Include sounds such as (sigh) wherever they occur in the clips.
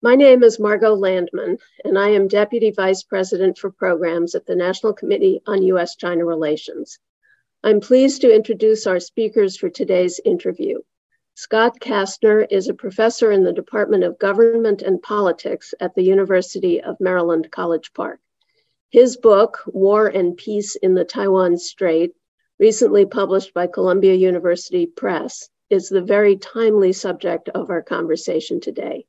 My name is Margot Landman, and I am Deputy Vice President for Programs at the National Committee on U.S. China Relations. I'm pleased to introduce our speakers for today's interview. Scott Kastner is a professor in the Department of Government and Politics at the University of Maryland, College Park. His book, War and Peace in the Taiwan Strait, recently published by Columbia University Press, is the very timely subject of our conversation today.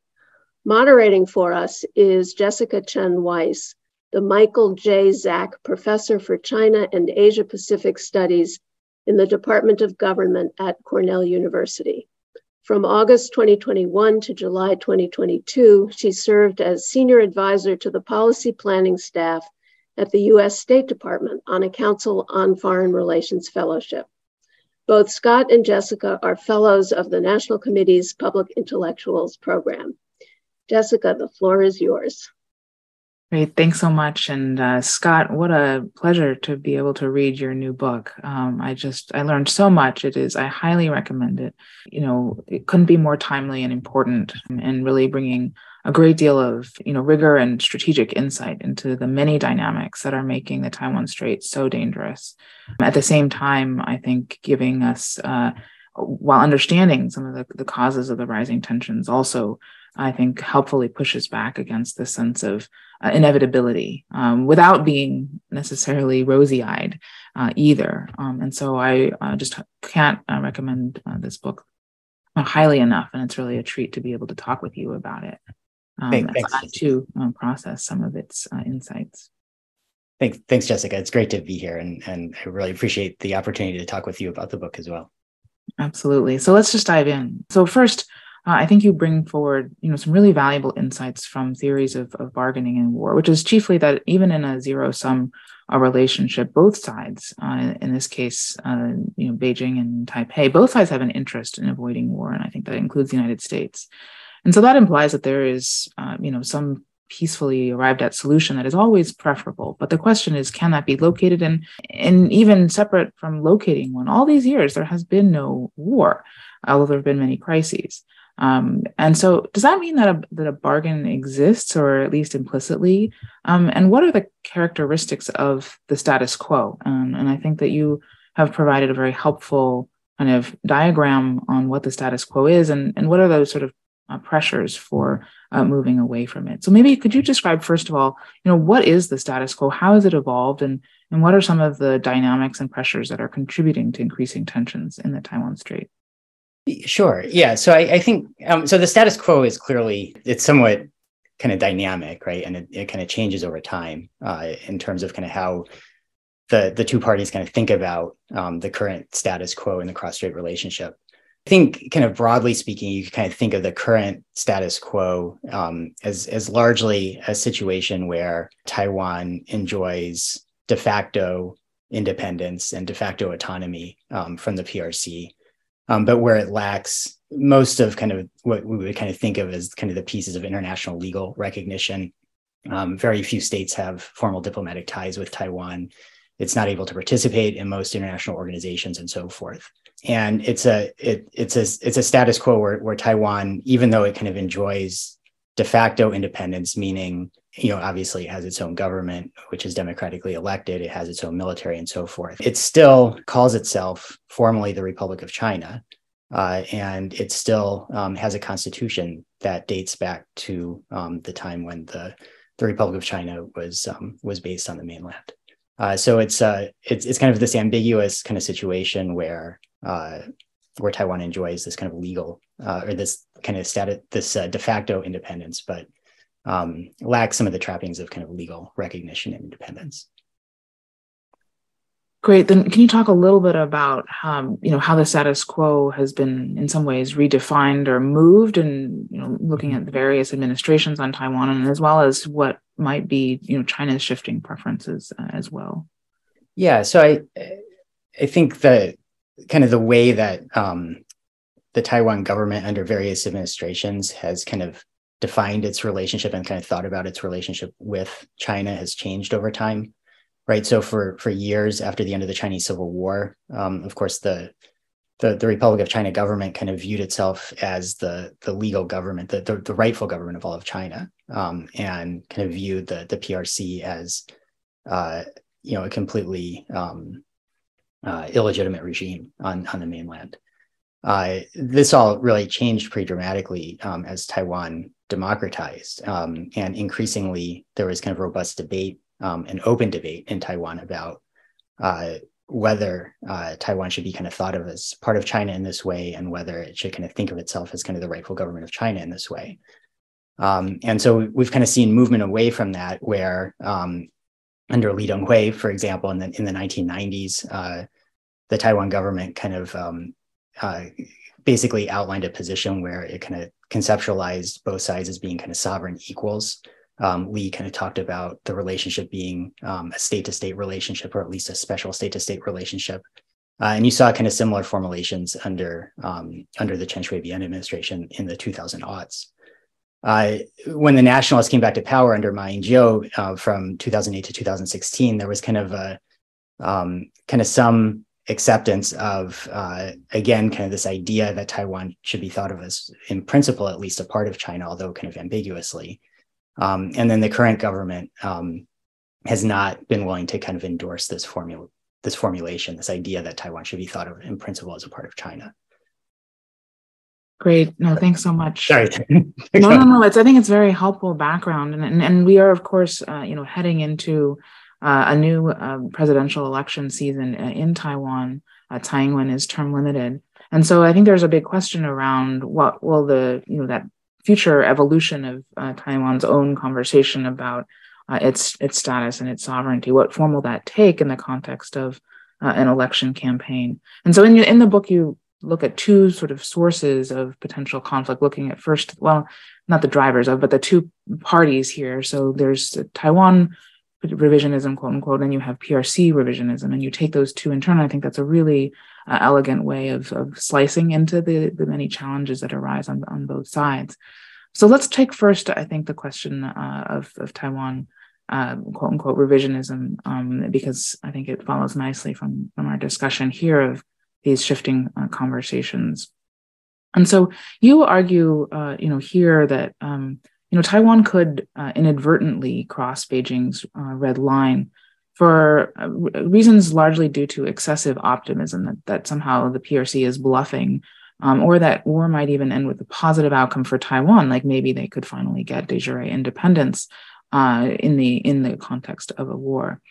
Moderating for us is Jessica Chen Weiss, the Michael J. Zak Professor for China and Asia Pacific Studies in the Department of Government at Cornell University. From August 2021 to July 2022, she served as Senior Advisor to the Policy Planning Staff at the US State Department on a Council on Foreign Relations Fellowship. Both Scott and Jessica are fellows of the National Committee's Public Intellectuals Program. Jessica, the floor is yours. Great. Thanks so much. And uh, Scott, what a pleasure to be able to read your new book. Um, I just, I learned so much. It is, I highly recommend it. You know, it couldn't be more timely and important and really bringing a great deal of, you know, rigor and strategic insight into the many dynamics that are making the Taiwan Strait so dangerous. At the same time, I think giving us, uh, while understanding some of the, the causes of the rising tensions, also I think helpfully pushes back against the sense of uh, inevitability um, without being necessarily rosy eyed uh, either. Um, and so I uh, just can't uh, recommend uh, this book uh, highly enough. And it's really a treat to be able to talk with you about it. Um, thanks. I to um, process some of its insights. Thanks, thanks, Jessica. It's great to be here, and and I really appreciate the opportunity to talk with you about the book as well. Absolutely. So let's just dive in. So first, uh, I think you bring forward, you know, some really valuable insights from theories of, of bargaining in war, which is chiefly that even in a zero-sum uh, relationship, both sides, uh, in this case, uh, you know, Beijing and Taipei, both sides have an interest in avoiding war, and I think that includes the United States. And so that implies that there is, uh, you know, some peacefully arrived at solution that is always preferable. But the question is, can that be located? And and even separate from locating one, all these years there has been no war, although there have been many crises. Um, and so, does that mean that a, that a bargain exists, or at least implicitly? Um, and what are the characteristics of the status quo? Um, and I think that you have provided a very helpful kind of diagram on what the status quo is, and, and what are those sort of uh, pressures for uh, moving away from it. So maybe could you describe first of all, you know, what is the status quo? How has it evolved, and and what are some of the dynamics and pressures that are contributing to increasing tensions in the Taiwan Strait? Sure. Yeah. So I, I think um, so. The status quo is clearly it's somewhat kind of dynamic, right? And it, it kind of changes over time uh, in terms of kind of how the the two parties kind of think about um, the current status quo in the cross strait relationship. I think, kind of broadly speaking, you can kind of think of the current status quo um, as as largely a situation where Taiwan enjoys de facto independence and de facto autonomy um, from the PRC um, but where it lacks most of kind of what we would kind of think of as kind of the pieces of international legal recognition. Um, very few states have formal diplomatic ties with Taiwan. It's not able to participate in most international organizations and so forth. And it's a it, it's a it's a status quo where, where Taiwan, even though it kind of enjoys de facto independence, meaning you know, obviously it has its own government, which is democratically elected. It has its own military and so forth. It still calls itself formally the Republic of China. Uh, and it still um, has a constitution that dates back to um, the time when the, the Republic of China was um, was based on the mainland. Uh, so it's uh, it's it's kind of this ambiguous kind of situation where uh, where Taiwan enjoys this kind of legal uh, or this kind of status, this uh, de facto independence, but um, lack some of the trappings of kind of legal recognition and independence. Great. Then, can you talk a little bit about um, you know how the status quo has been in some ways redefined or moved, and you know looking at the various administrations on Taiwan, and as well as what might be you know China's shifting preferences uh, as well. Yeah. So I I think that kind of the way that um, the Taiwan government under various administrations has kind of defined its relationship and kind of thought about its relationship with China has changed over time, right? So for for years after the end of the Chinese Civil War, um, of course the the, the Republic of China government kind of viewed itself as the the legal government, the, the, the rightful government of all of China, um, and kind of viewed the the PRC as uh, you know a completely um, uh, illegitimate regime on on the mainland. Uh, this all really changed pretty dramatically um, as Taiwan democratized, um, and increasingly there was kind of robust debate, um, an open debate in Taiwan about uh, whether uh, Taiwan should be kind of thought of as part of China in this way, and whether it should kind of think of itself as kind of the rightful government of China in this way. Um, and so we've kind of seen movement away from that, where um, under Lee Teng-hui, for example, in the in the 1990s, uh, the Taiwan government kind of um, uh, basically outlined a position where it kind of conceptualized both sides as being kind of sovereign equals um, Lee kind of talked about the relationship being um, a state to state relationship, or at least a special state to state relationship. Uh, and you saw kind of similar formulations under um, under the Chen Shui-bian administration in the 2000 aughts. Uh, when the nationalists came back to power under Ma Ying-jeou uh, from 2008 to 2016, there was kind of a um, kind of some acceptance of uh, again kind of this idea that Taiwan should be thought of as, in principle, at least a part of China, although kind of ambiguously. Um, and then the current government um, has not been willing to kind of endorse this formula, this formulation, this idea that Taiwan should be thought of in principle as a part of China. Great. No, thanks so much. Sorry. (laughs) no, no, no. It's I think it's very helpful background, and and, and we are of course, uh, you know, heading into uh, a new uh, presidential election season uh, in Taiwan. Uh, is term limited, and so I think there's a big question around what will the you know that future evolution of uh, Taiwan's own conversation about uh, its its status and its sovereignty. What form will that take in the context of uh, an election campaign? And so, in in the book, you look at two sort of sources of potential conflict. Looking at first, well, not the drivers of, but the two parties here. So there's Taiwan revisionism, quote unquote, and you have PRC revisionism, and you take those two in turn. I think that's a really uh, elegant way of, of slicing into the, the many challenges that arise on, on both sides. So let's take first, I think, the question uh, of, of Taiwan, uh, quote unquote, revisionism, um, because I think it follows nicely from, from our discussion here of these shifting uh, conversations. And so you argue, uh, you know, here that um, you know, Taiwan could uh, inadvertently cross Beijing's uh, red line for uh, reasons largely due to excessive optimism that, that somehow the PRC is bluffing, um, or that war might even end with a positive outcome for Taiwan, like maybe they could finally get de jure independence uh, in the in the context of a war.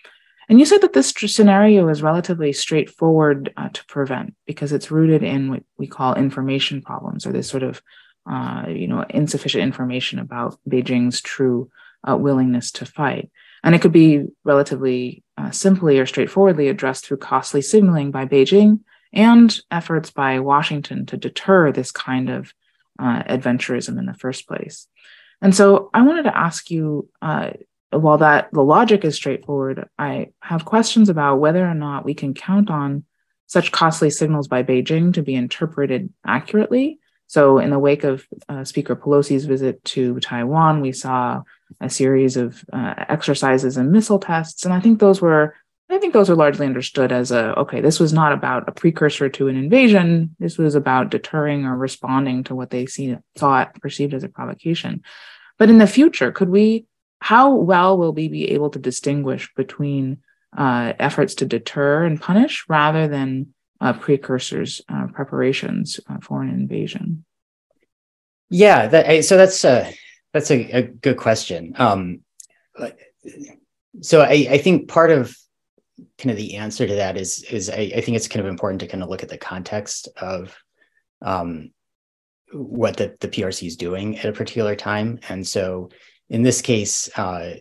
And you said that this scenario is relatively straightforward uh, to prevent because it's rooted in what we call information problems, or this sort of uh, you know, insufficient information about Beijing's true uh, willingness to fight. And it could be relatively uh, simply or straightforwardly addressed through costly signaling by Beijing and efforts by Washington to deter this kind of uh, adventurism in the first place. And so I wanted to ask you, uh, while that the logic is straightforward, I have questions about whether or not we can count on such costly signals by Beijing to be interpreted accurately so, in the wake of uh, Speaker Pelosi's visit to Taiwan, we saw a series of uh, exercises and missile tests, and I think those were, I think those are largely understood as a okay. This was not about a precursor to an invasion. This was about deterring or responding to what they see thought perceived as a provocation. But in the future, could we? How well will we be able to distinguish between uh, efforts to deter and punish rather than uh, precursors, uh, preparations uh, for an invasion? Yeah, that, so that's a that's a, a good question. Um, so I, I, think part of kind of the answer to that is is I, I, think it's kind of important to kind of look at the context of um, what the, the PRC is doing at a particular time, and so in this case, uh,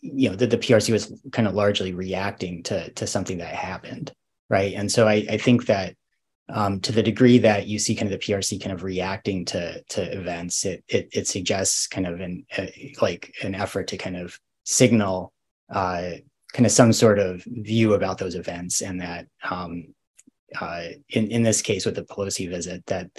you know, the, the PRC was kind of largely reacting to to something that happened right? And so I, I think that um, to the degree that you see kind of the PRC kind of reacting to to events, it it, it suggests kind of an like an effort to kind of signal uh, kind of some sort of view about those events, and that um, uh, in in this case with the Pelosi visit, that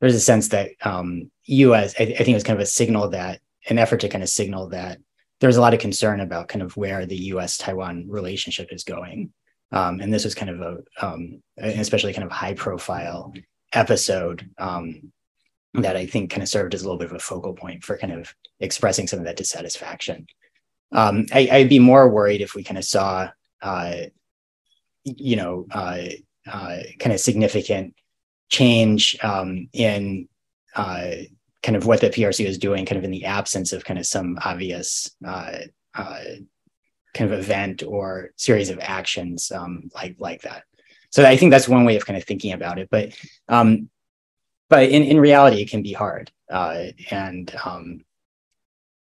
there's a sense that um, U.S. I, I think it was kind of a signal that an effort to kind of signal that there's a lot of concern about kind of where the U.S. Taiwan relationship is going Um, and this was kind of a, um, especially kind of high profile episode um, that I think kind of served as a little bit of a focal point for kind of expressing some of that dissatisfaction. Um, I, would be more worried if we kind of saw, uh, you know, uh, uh, kind of significant change um, in uh, kind of what the PRC was doing, kind of in the absence of kind of some obvious uh, uh, kind of event or series of actions um, like like that. So I think that's one way of kind of thinking about it. But um, but in, in reality, it can be hard. Uh, and um,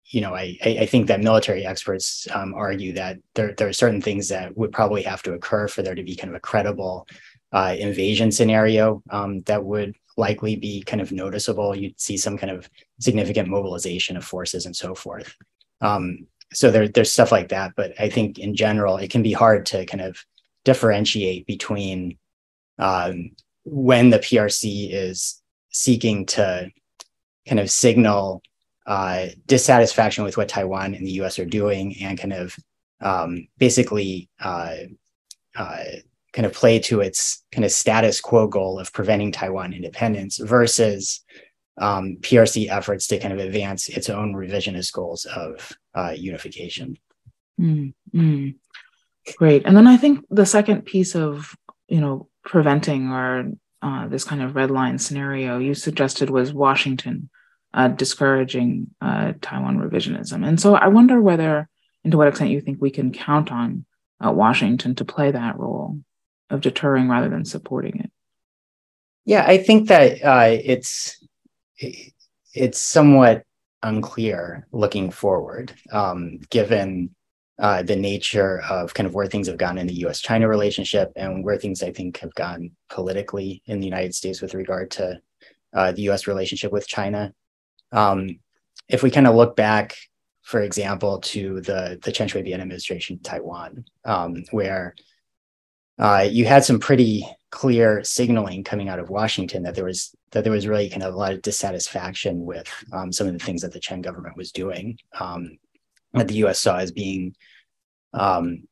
you know, I, I think that military experts um, argue that there, there are certain things that would probably have to occur for there to be kind of a credible uh, invasion scenario um, that would likely be kind of noticeable. You'd see some kind of significant mobilization of forces and so forth. Um, so there, there's stuff like that. But I think in general, it can be hard to kind of differentiate between um, when the PRC is seeking to kind of signal uh, dissatisfaction with what Taiwan and the US are doing and kind of um, basically uh, uh, kind of play to its kind of status quo goal of preventing Taiwan independence versus um, PRC efforts to kind of advance its own revisionist goals of uh, unification. Mm, mm. Great. And then I think the second piece of, you know, preventing or uh, this kind of red line scenario you suggested was Washington uh, discouraging uh, Taiwan revisionism. And so I wonder whether and to what extent you think we can count on uh, Washington to play that role of deterring rather than supporting it. Yeah, I think that uh, it's somewhat unclear looking forward, um, given uh, the nature of kind of where things have gone in the U.S. China relationship and where things I think have gone politically in the United States with regard to uh, the U.S. relationship with China. Um, if we kind of look back, for example, to the the Chen Shui-bian administration in Taiwan, um, where uh, you had some pretty clear signaling coming out of Washington that there was that there was really kind of a lot of dissatisfaction with um, some of the things that the Chen government was doing um, that the U.S. saw as being um,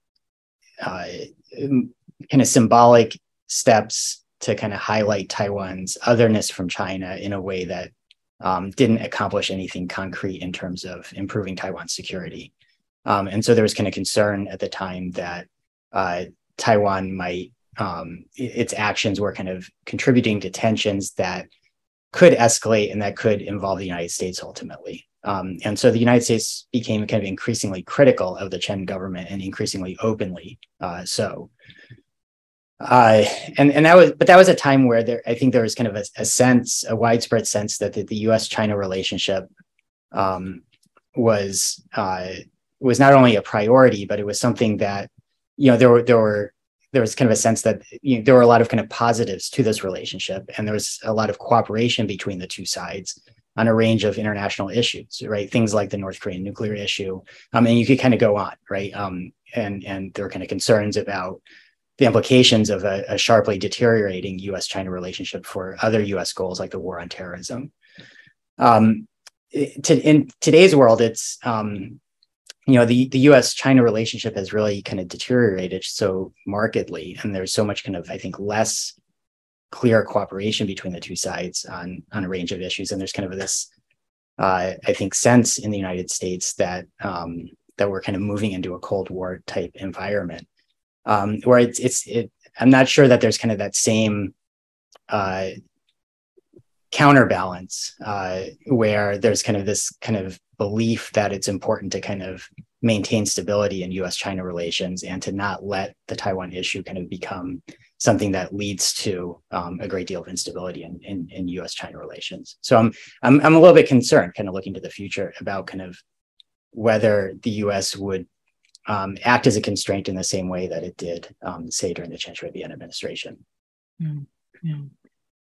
uh, kind of symbolic steps to kind of highlight Taiwan's otherness from China in a way that um, didn't accomplish anything concrete in terms of improving Taiwan's security. Um, and so there was kind of concern at the time that uh, Taiwan might um, its actions were kind of contributing to tensions that could escalate and that could involve the United States ultimately. Um, and so the United States became kind of increasingly critical of the Chen government and increasingly openly uh, so. Uh, and and that was, but that was a time where there, I think there was kind of a, a sense, a widespread sense that the, the U.S.-China relationship um, was uh, was not only a priority, but it was something that you know there were there were there was kind of a sense that you know, there were a lot of kind of positives to this relationship, and there was a lot of cooperation between the two sides on a range of international issues, right? Things like the North Korean nuclear issue, um, and you could kind of go on, right? Um, and and there were kind of concerns about the implications of a, a sharply deteriorating U.S.-China relationship for other U.S. goals like the war on terrorism. Um, to, in today's world, it's um, you know the the U.S. China relationship has really kind of deteriorated so markedly, and there's so much kind of I think less clear cooperation between the two sides on on a range of issues, and there's kind of this uh, I think sense in the United States that um, that we're kind of moving into a Cold War type environment, um, where it's it's it. I'm not sure that there's kind of that same uh, counterbalance uh, where there's kind of this kind of belief that it's important to kind of maintain stability in US China relations and to not let the Taiwan issue kind of become something that leads to um, a great deal of instability in, in, in US China relations. So I'm, I'm, I'm a little bit concerned, kind of looking to the future about kind of whether the US would um, act as a constraint in the same way that it did, um, say, during the Chen Shui-bian administration. Mm, yeah.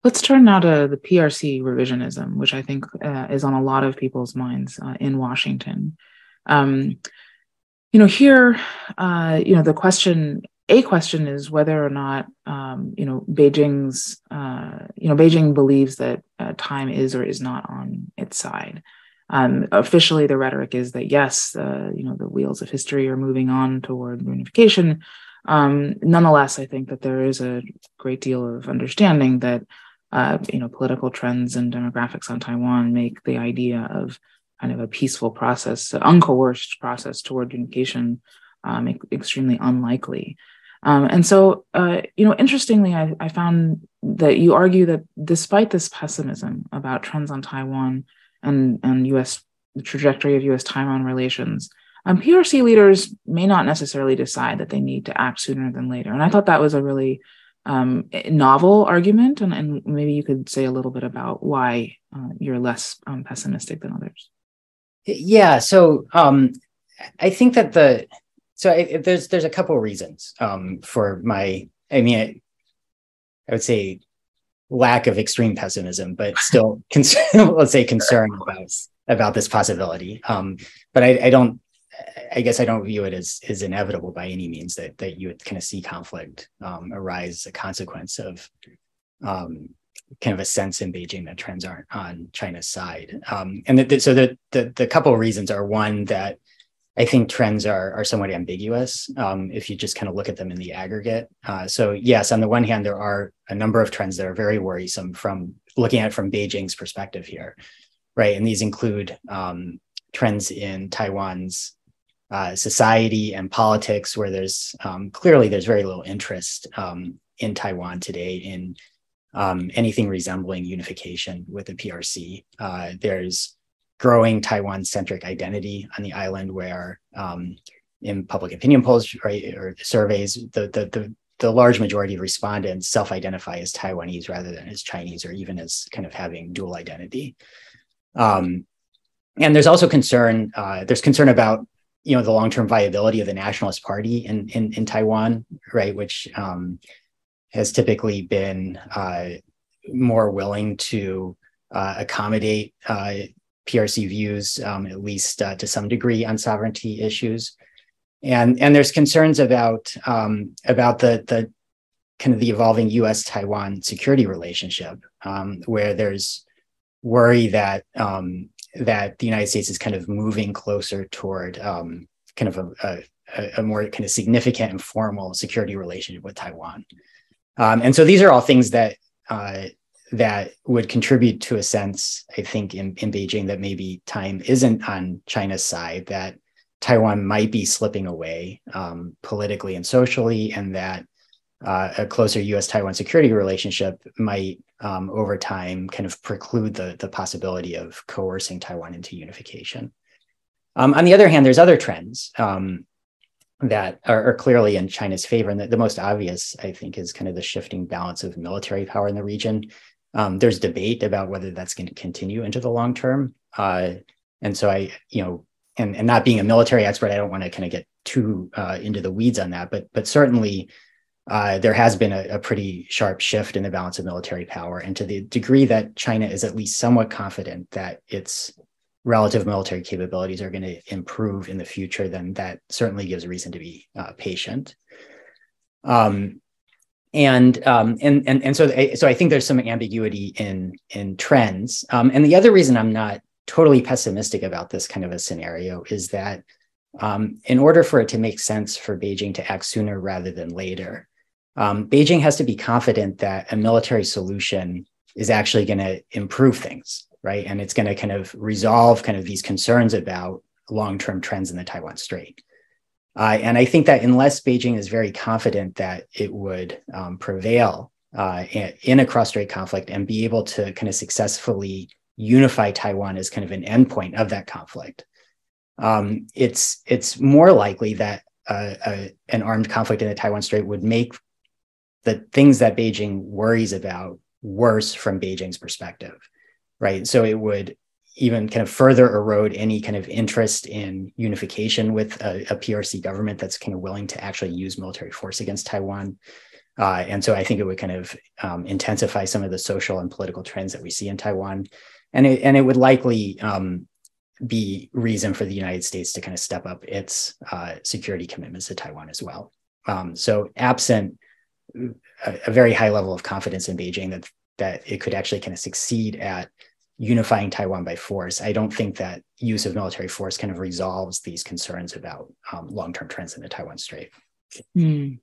Let's turn now to the PRC revisionism, which I think uh, is on a lot of people's minds uh, in Washington. Um, you know, here, uh, you know, the question, a question is whether or not, um, you know, Beijing's, uh, you know, Beijing believes that uh, time is or is not on its side. Um, officially, the rhetoric is that yes, you know, the wheels of history are moving on toward reunification, Um, nonetheless, I think that there is a great deal of understanding that uh, you know political trends and demographics on Taiwan make the idea of kind of a peaceful process, uncoerced process toward unification, um, extremely unlikely. Um, and so, uh, you know, interestingly, I, I, found that you argue that despite this pessimism about trends on Taiwan and, and U.S. the trajectory of U.S. Taiwan relations, um, PRC leaders may not necessarily decide that they need to act sooner than later. And I thought that was a really um, novel argument, and, and, maybe you could say a little bit about why uh, you're less um, pessimistic than others. Yeah, so um, I think that the so I, there's there's a couple of reasons um, for my I mean I, I, would say lack of extreme pessimism, but still (laughs) let's say concern about about this possibility. Um, but I, I, don't I guess I don't view it as is inevitable by any means that that you would kind of see conflict um, arise as a consequence of um, kind of a sense in Beijing that trends aren't on China's side. Um, and so the, the the couple of reasons are one that I think trends are are somewhat ambiguous um, if you just kind of look at them in the aggregate. Uh, so yes, on the one hand, there are a number of trends that are very worrisome from looking at it from Beijing's perspective here, right? And these include um, trends in Taiwan's uh, society and politics, where there's um, clearly there's very little interest um, in Taiwan today in um, anything resembling unification with the PRC. Uh, there's growing Taiwan centric identity on the island where um, in public opinion polls right, or surveys, the, the, the, the large majority of respondents self identify as Taiwanese rather than as Chinese or even as kind of having dual identity. Um, and there's also concern, uh, there's concern about you know the long-term viability of the nationalist party in in, in taiwan right which um, has typically been uh, more willing to uh, accommodate uh, PRC views, um, at least uh, to some degree, on sovereignty issues. And, and there's concerns about, um, about the, the kind of the evolving US Taiwan security relationship, um, where there's worry that, um, that the United States is kind of moving closer toward um, kind of a, a, a, more kind of significant and formal security relationship with Taiwan. Um, and so these are all things that uh, that would contribute to a sense, I think, in, in Beijing that maybe time isn't on China's side, that Taiwan might be slipping away um, politically and socially, and that uh, a closer US Taiwan security relationship might, um, over time, kind of preclude the, the possibility of coercing Taiwan into unification. Um, on the other hand, there's other trends um, that are, are, clearly in China's favor. And the, the, most obvious, I think, is kind of the shifting balance of military power in the region. Um, there's debate about whether that's going to continue into the long term. Uh, and so I, you know, and, and not being a military expert, I don't want to kind of get too uh, into the weeds on that, but but certainly uh, there has been a, a, pretty sharp shift in the balance of military power, and to the degree that China is at least somewhat confident that its relative military capabilities are going to improve in the future, then that certainly gives reason to be uh, patient. Um, and um, and and and so so I think there's some ambiguity in in trends. Um, and the other reason I'm not totally pessimistic about this kind of a scenario is that um, in order for it to make sense for Beijing to act sooner rather than later, um, Beijing has to be confident that a military solution is actually going to improve things, right? And it's going to kind of resolve kind of these concerns about long-term trends in the Taiwan Strait. Uh, and I think that unless Beijing is very confident that it would um, prevail uh, in a cross-strait conflict and be able to kind of successfully unify Taiwan as kind of an endpoint of that conflict, um, it's it's more likely that uh, a, an armed conflict in the Taiwan Strait would make the things that Beijing worries about worse from Beijing's perspective, right? So it would even kind of further erode any kind of interest in unification with a, a, PRC government that's kind of willing to actually use military force against Taiwan. Uh, and so I think it would kind of um, intensify some of the social and political trends that we see in Taiwan. And it, and it would likely um, be reason for the United States to kind of step up its uh, security commitments to Taiwan as well. Um, so absent a, a very high level of confidence in Beijing that that it could actually kind of succeed at unifying Taiwan by force, I don't think that use of military force kind of resolves these concerns about um, long-term trends in the Taiwan Strait. Mm.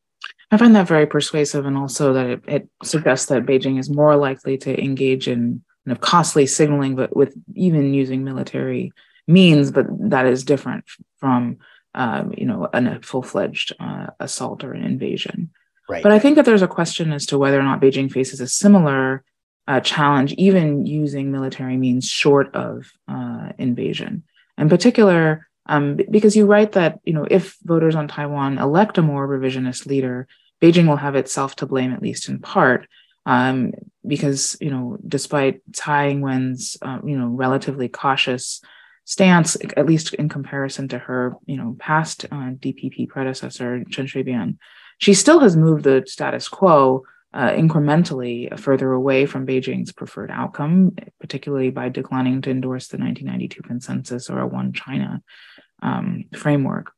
I find that very persuasive, and also that it, it, suggests that Beijing is more likely to engage in kind of costly signaling, but with even using military means, but that is different from um, you know a full-fledged uh, assault or an invasion. Right. But I think that there's a question as to whether or not Beijing faces a similar uh, challenge, even using military means short of uh, invasion. In particular, um, because you write that you know if voters on Taiwan elect a more revisionist leader, Beijing will have itself to blame at least in part, um, because you know despite Tsai Ing-wen's uh, you know relatively cautious stance, at least in comparison to her you know past uh, DPP predecessor Chen Shui-bian, she still has moved the status quo uh, incrementally further away from Beijing's preferred outcome, particularly by declining to endorse the 1992 consensus or a one China um, framework.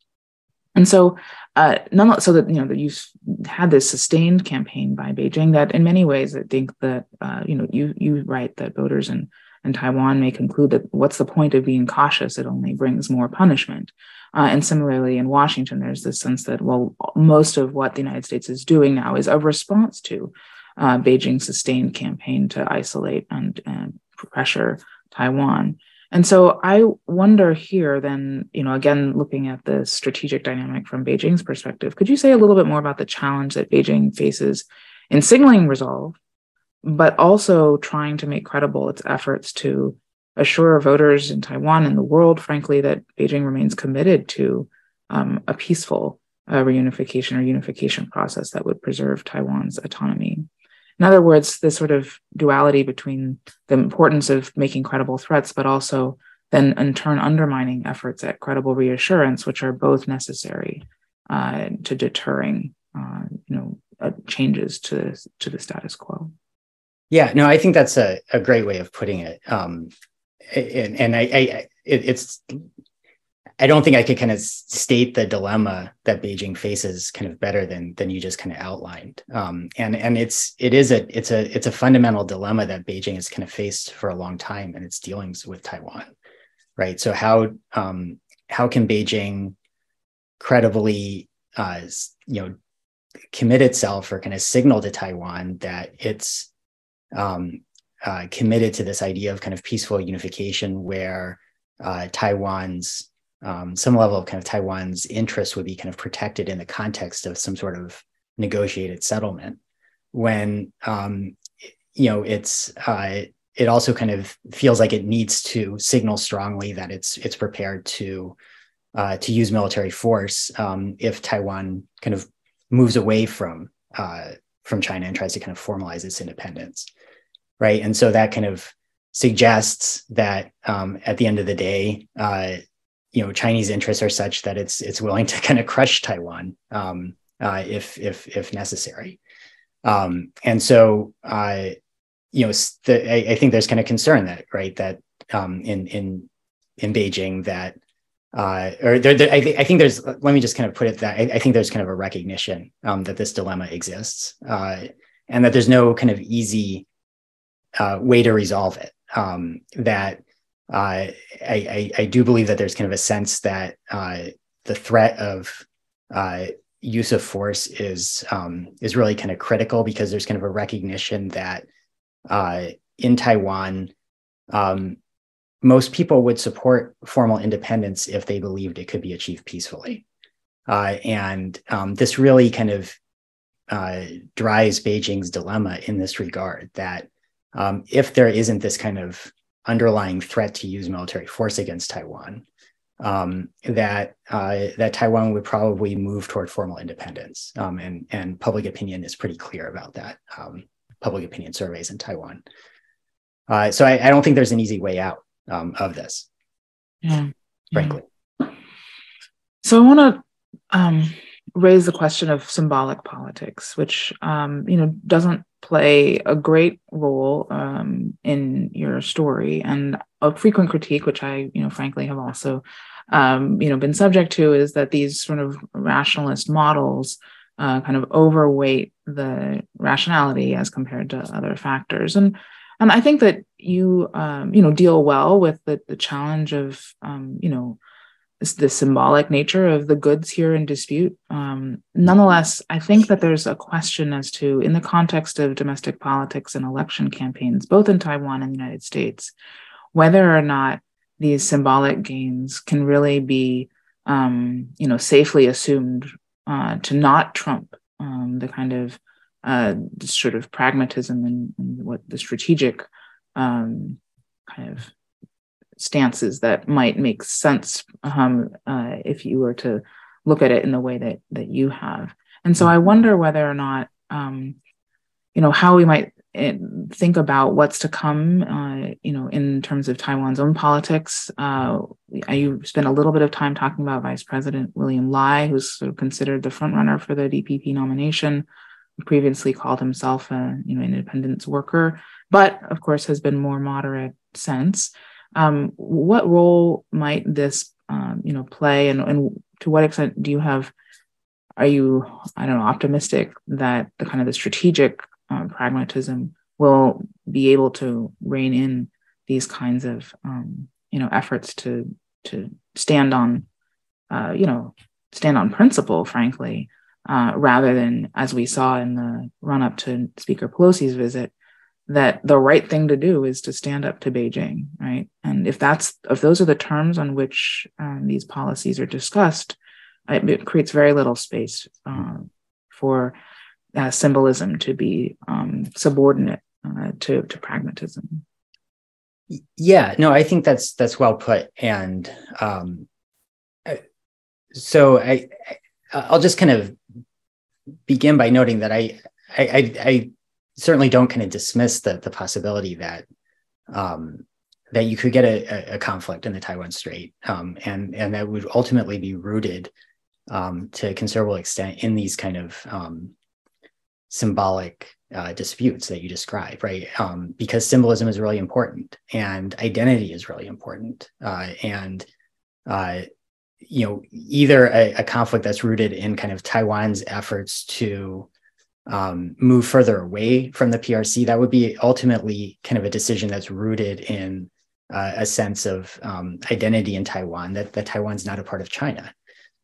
And so, uh, none, so that you know that you've had this sustained campaign by Beijing that, in many ways, I think that uh, you know you you write that voters in in Taiwan may conclude that what's the point of being cautious? It only brings more punishment. Uh, and similarly, in Washington, there's this sense that, well, most of what the United States is doing now is a response to uh, Beijing's sustained campaign to isolate and, and pressure Taiwan. And so I wonder here, then, you know, again, looking at the strategic dynamic from Beijing's perspective, could you say a little bit more about the challenge that Beijing faces in signaling resolve, but also trying to make credible its efforts to assure voters in Taiwan and the world, frankly, that Beijing remains committed to um, a peaceful uh, reunification or unification process that would preserve Taiwan's autonomy. In other words, this sort of duality between the importance of making credible threats, but also then in turn undermining efforts at credible reassurance, which are both necessary uh, to deterring, uh, you know, uh, changes to to the status quo. Yeah, no, I think that's a, a great way of putting it. Um, and, and I, I it, it's I don't think I could kind of state the dilemma that Beijing faces kind of better than than you just kind of outlined. Um, and and it's it is a it's a it's a fundamental dilemma that Beijing has kind of faced for a long time in its dealings with Taiwan, right? So how um, how can Beijing credibly uh, you know commit itself or kind of signal to Taiwan that it's um, uh, committed to this idea of kind of peaceful unification where uh, Taiwan's um, some level of kind of Taiwan's interests would be kind of protected in the context of some sort of negotiated settlement. When um, you know it's uh, it also kind of feels like it needs to signal strongly that it's it's prepared to uh, to use military force um, if Taiwan kind of moves away from uh, from China and tries to kind of formalize its independence right? And so that kind of suggests that um, at the end of the day, uh, you know, Chinese interests are such that it's it's willing to (laughs) kind of crush Taiwan um, uh, if if if necessary. Um, and so, uh, you know, the, I, I, think there's kind of concern that right that um, in in in Beijing that uh, or there, there, I, th- I, think there's let me just kind of put it that I, I think there's kind of a recognition um, that this dilemma exists uh, and that there's no kind of easy uh, way to resolve it. Um, that uh, I, I, I, do believe that there's kind of a sense that uh, the threat of uh, use of force is um, is really kind of critical because there's kind of a recognition that uh, in Taiwan, um, most people would support formal independence if they believed it could be achieved peacefully. Uh, and um, this really kind of drives Beijing's dilemma in this regard that um, if there isn't this kind of underlying threat to use military force against Taiwan, um, that uh, that Taiwan would probably move toward formal independence, um, and and public opinion is pretty clear about that. Um, public opinion surveys in Taiwan. Uh, so I, I, don't think there's an easy way out um, of this. Yeah, frankly. Yeah. So I want to um, raise the question of symbolic politics, which um, you know doesn't play a great role um, in your story, and a frequent critique, which I you know frankly have also um, you know been subject to, is that these sort of rationalist models uh, kind of overweight the rationality as compared to other factors, and and I think that you um, you know deal well with the the challenge of um, you know the symbolic nature of the goods here in dispute. Um, nonetheless, I think that there's a question as to, in the context of domestic politics and election campaigns, both in Taiwan and the United States, whether or not these symbolic gains can really be, um, you know, safely assumed uh, to not trump um, the kind of uh, sort of pragmatism and, and what the strategic um, kind of stances that might make sense um, uh, if you were to look at it in the way that that you have. And so I mm-hmm. wonder whether or not um, you know how we might eh, think about what's to come uh, you know in terms of Taiwan's own politics. Uh, you spent a little bit of time talking about Vice President William Lai, who's sort of considered the frontrunner for the DPP nomination. Previously called himself a you know independence worker, but of course has been more moderate since. Um, what role might this, um, you know, play, and, and to what extent do you have? Are you, I don't know, optimistic that the kind of the strategic um, pragmatism will be able to rein in these kinds of, um, you know, efforts to to stand on, uh, you know, stand on principle, frankly, uh, rather than as we saw in the run up to Speaker Pelosi's visit, that the right thing to do is to stand up to Beijing, right? And if that's if those are the terms on which um, these policies are discussed, it, creates very little space um, for uh, symbolism to be um, subordinate uh, to to pragmatism. Yeah, no, I think that's that's well put, and um, so I I'll just kind of begin by noting that I I, I, I certainly don't kind of dismiss the the possibility that um, that you could get a, a, conflict in the Taiwan Strait, um, and and that would ultimately be rooted um, to a considerable extent in these kind of um, symbolic uh, disputes that you describe, right? Um, because symbolism is really important, and identity is really important, uh, and uh, you know either a, a conflict that's rooted in kind of Taiwan's efforts to um, move further away from the PRC, that would be ultimately kind of a decision that's rooted in uh, a sense of um, identity in Taiwan, that, that Taiwan's not a part of China.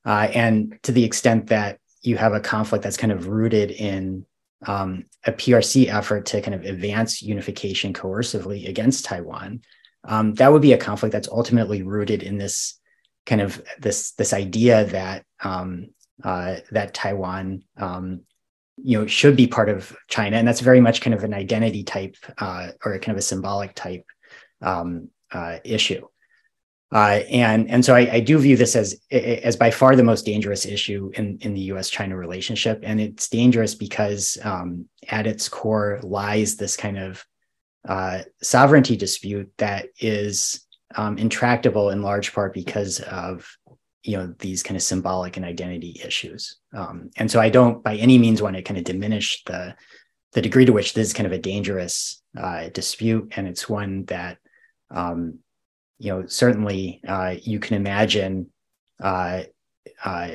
Uh, and to the extent that you have a conflict that's kind of rooted in um, a PRC effort to kind of advance unification coercively against Taiwan, um, that would be a conflict that's ultimately rooted in this kind of this this idea that um, uh, that Taiwan um, you know should be part of China, and that's very much kind of an identity type uh, or kind of a symbolic type um, uh, issue. Uh, and and so I, I, do view this as as by far the most dangerous issue in in the U.S. China relationship, and it's dangerous because um, at its core lies this kind of uh, sovereignty dispute that is um, intractable in large part because of you know these kind of symbolic and identity issues. Um, and so i don't by any means want to kind of diminish the the degree to which this is kind of a dangerous uh, dispute. And it's one that um, you know certainly uh, you can imagine uh, uh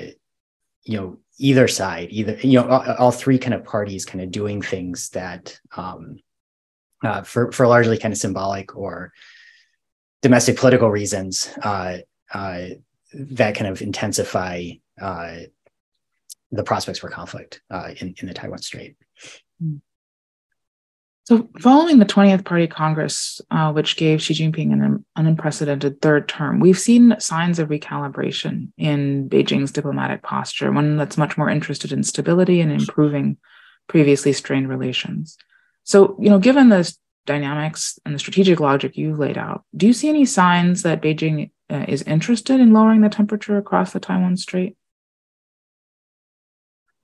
you know either side either you know all, all, three kind of parties kind of doing things that um, uh, for for largely kind of symbolic or domestic political reasons uh, that kind of intensify uh, the prospects for conflict uh, in, in the Taiwan Strait. So, following the 20th Party Congress, uh, which gave Xi Jinping an, unprecedented third term, we've seen signs of recalibration in Beijing's diplomatic posture, one that's much more interested in stability and improving previously strained relations. So, you know, given the dynamics and the strategic logic you've laid out, do you see any signs that Beijing uh, is interested in lowering the temperature across the Taiwan Strait?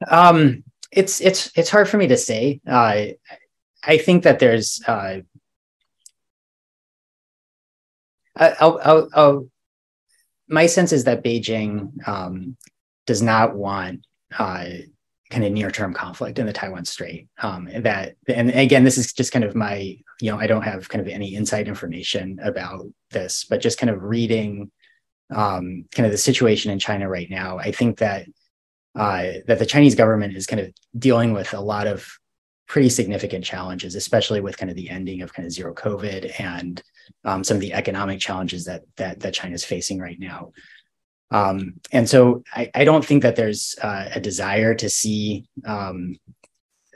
Um, it's it's it's hard for me to say. Uh, I think that there's. Uh, I'll, I'll, I'll, my sense is that Beijing um, does not want uh, kind of near-term conflict in the Taiwan Strait. Um, and that, and again, this is just kind of my you know, I don't have kind of any inside information about this, but just kind of reading um, kind of the situation in China right now, I think that uh, that the Chinese government is kind of dealing with a lot of pretty significant challenges, especially with kind of the ending of kind of zero COVID and um, some of the economic challenges that that that China is facing right now. Um, and so I, I, don't think that there's uh, a desire to see um,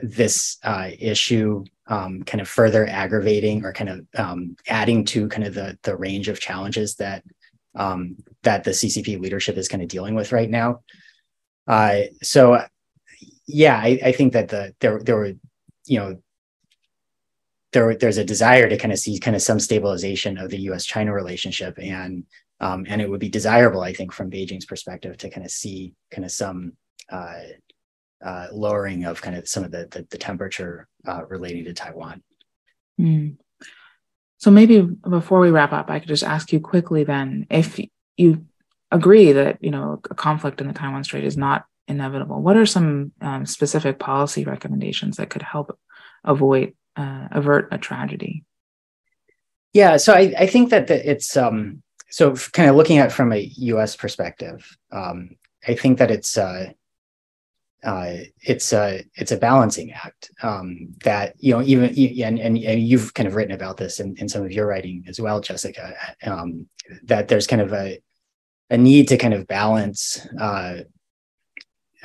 this uh, issue um, kind of further aggravating or kind of um, adding to kind of the the range of challenges that um, that the CCP leadership is kind of dealing with right now. Uh, so, yeah, I, I, think that the there there were you know there there's a desire to kind of see kind of some stabilization of the U.S. China relationship and um, and it would be desirable, I think, from Beijing's perspective, to kind of see kind of some uh, uh, lowering of kind of some of the the, the temperature uh, relating to Taiwan. Mm. So maybe before we wrap up, I could just ask you quickly then if you agree that you know a conflict in the Taiwan Strait is not inevitable. What are some um, specific policy recommendations that could help avoid uh, avert a tragedy? Yeah, so I, I think that the, it's um, so kind of looking at from a U.S. perspective, um, I think that it's uh, uh, it's a it's a balancing act um, that you know even and, and, and you've kind of written about this in, in some of your writing as well, Jessica. Um, that there's kind of a a need to kind of balance uh,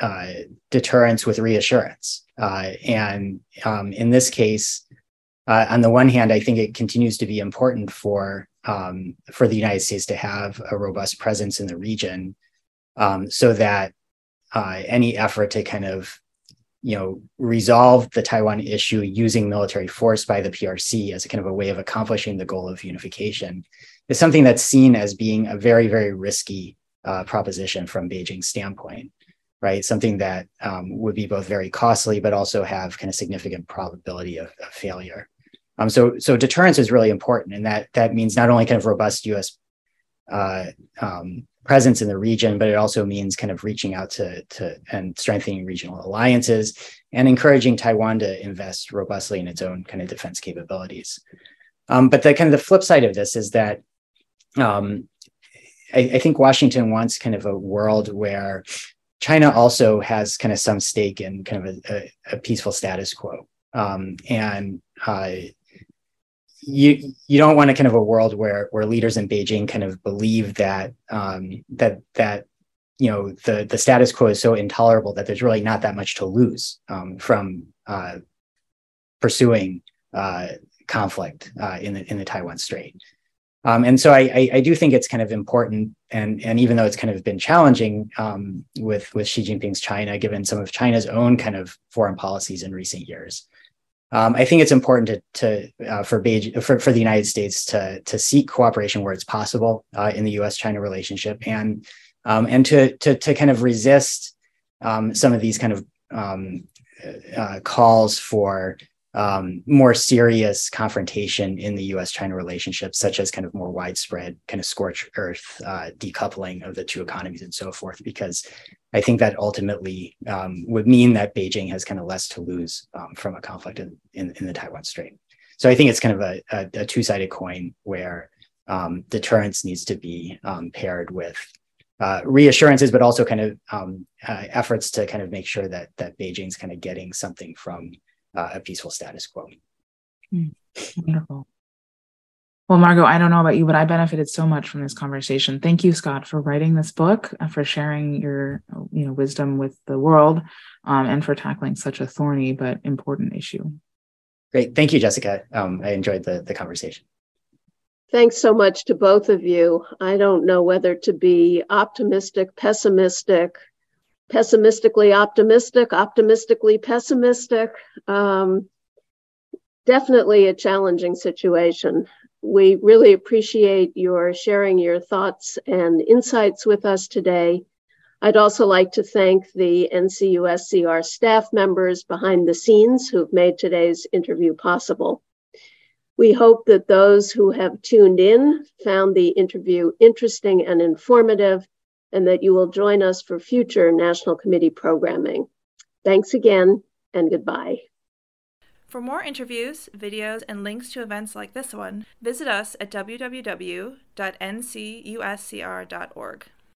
uh, deterrence with reassurance, uh, and um, in this case, uh, on the one hand, I think it continues to be important for um, for the United States to have a robust presence in the region, um, so that uh, any effort to kind of you know resolve the Taiwan issue using military force by the PRC as a kind of a way of accomplishing the goal of unification is something that's seen as being a very very risky uh, proposition from Beijing's standpoint, right? Something that um, would be both very costly but also have kind of significant probability of, of failure. Um, so so deterrence is really important, and that that means not only kind of robust U.S. Uh, um, presence in the region, but it also means kind of reaching out to, to and strengthening regional alliances and encouraging Taiwan to invest robustly in its own kind of defense capabilities. Um, but the kind of the flip side of this is that um, I, I, think Washington wants kind of a world where China also has kind of some stake in kind of a, a, a peaceful status quo. Um, and uh, you you don't want a kind of a world where where leaders in Beijing kind of believe that um, that that you know the the status quo is so intolerable that there's really not that much to lose um, from uh, pursuing uh, conflict uh, in the in the Taiwan Strait. Um, and so I, I, I, do think it's kind of important, and and even though it's kind of been challenging um, with with Xi Jinping's China, given some of China's own kind of foreign policies in recent years, um, I think it's important to, to uh, for Beijing for, for the United States to to seek cooperation where it's possible uh, in the U.S.-China relationship, and um, and to to to kind of resist um, some of these kind of um, uh, calls for um, more serious confrontation in the US China relationship, such as kind of more widespread kind of scorched earth uh, decoupling of the two economies and so forth, because I think that ultimately um, would mean that Beijing has kind of less to lose um, from a conflict in, in, in, the Taiwan Strait. So I think it's kind of a, a, a two sided coin where um, deterrence needs to be um, paired with uh, reassurances, but also kind of um, uh, efforts to kind of make sure that that Beijing's kind of getting something from uh, a peaceful status quo. Mm, wonderful. Well, Margot, I don't know about you, but I benefited so much from this conversation. Thank you, Scott, for writing this book, uh, for sharing your, you know, wisdom with the world, um, and for tackling such a thorny but important issue. Great, thank you, Jessica. Um, I enjoyed the the conversation. Thanks so much to both of you. I don't know whether to be optimistic, pessimistic, pessimistically optimistic, optimistically pessimistic. Um, definitely a challenging situation. We really appreciate your sharing your thoughts and insights with us today. I'd also like to thank the NCUSCR staff members behind the scenes who've made today's interview possible. We hope that those who have tuned in found the interview interesting and informative and that you will join us for future National Committee programming. Thanks again, and goodbye. For more interviews, videos, and links to events like this one, visit us at www.ncuscr.org.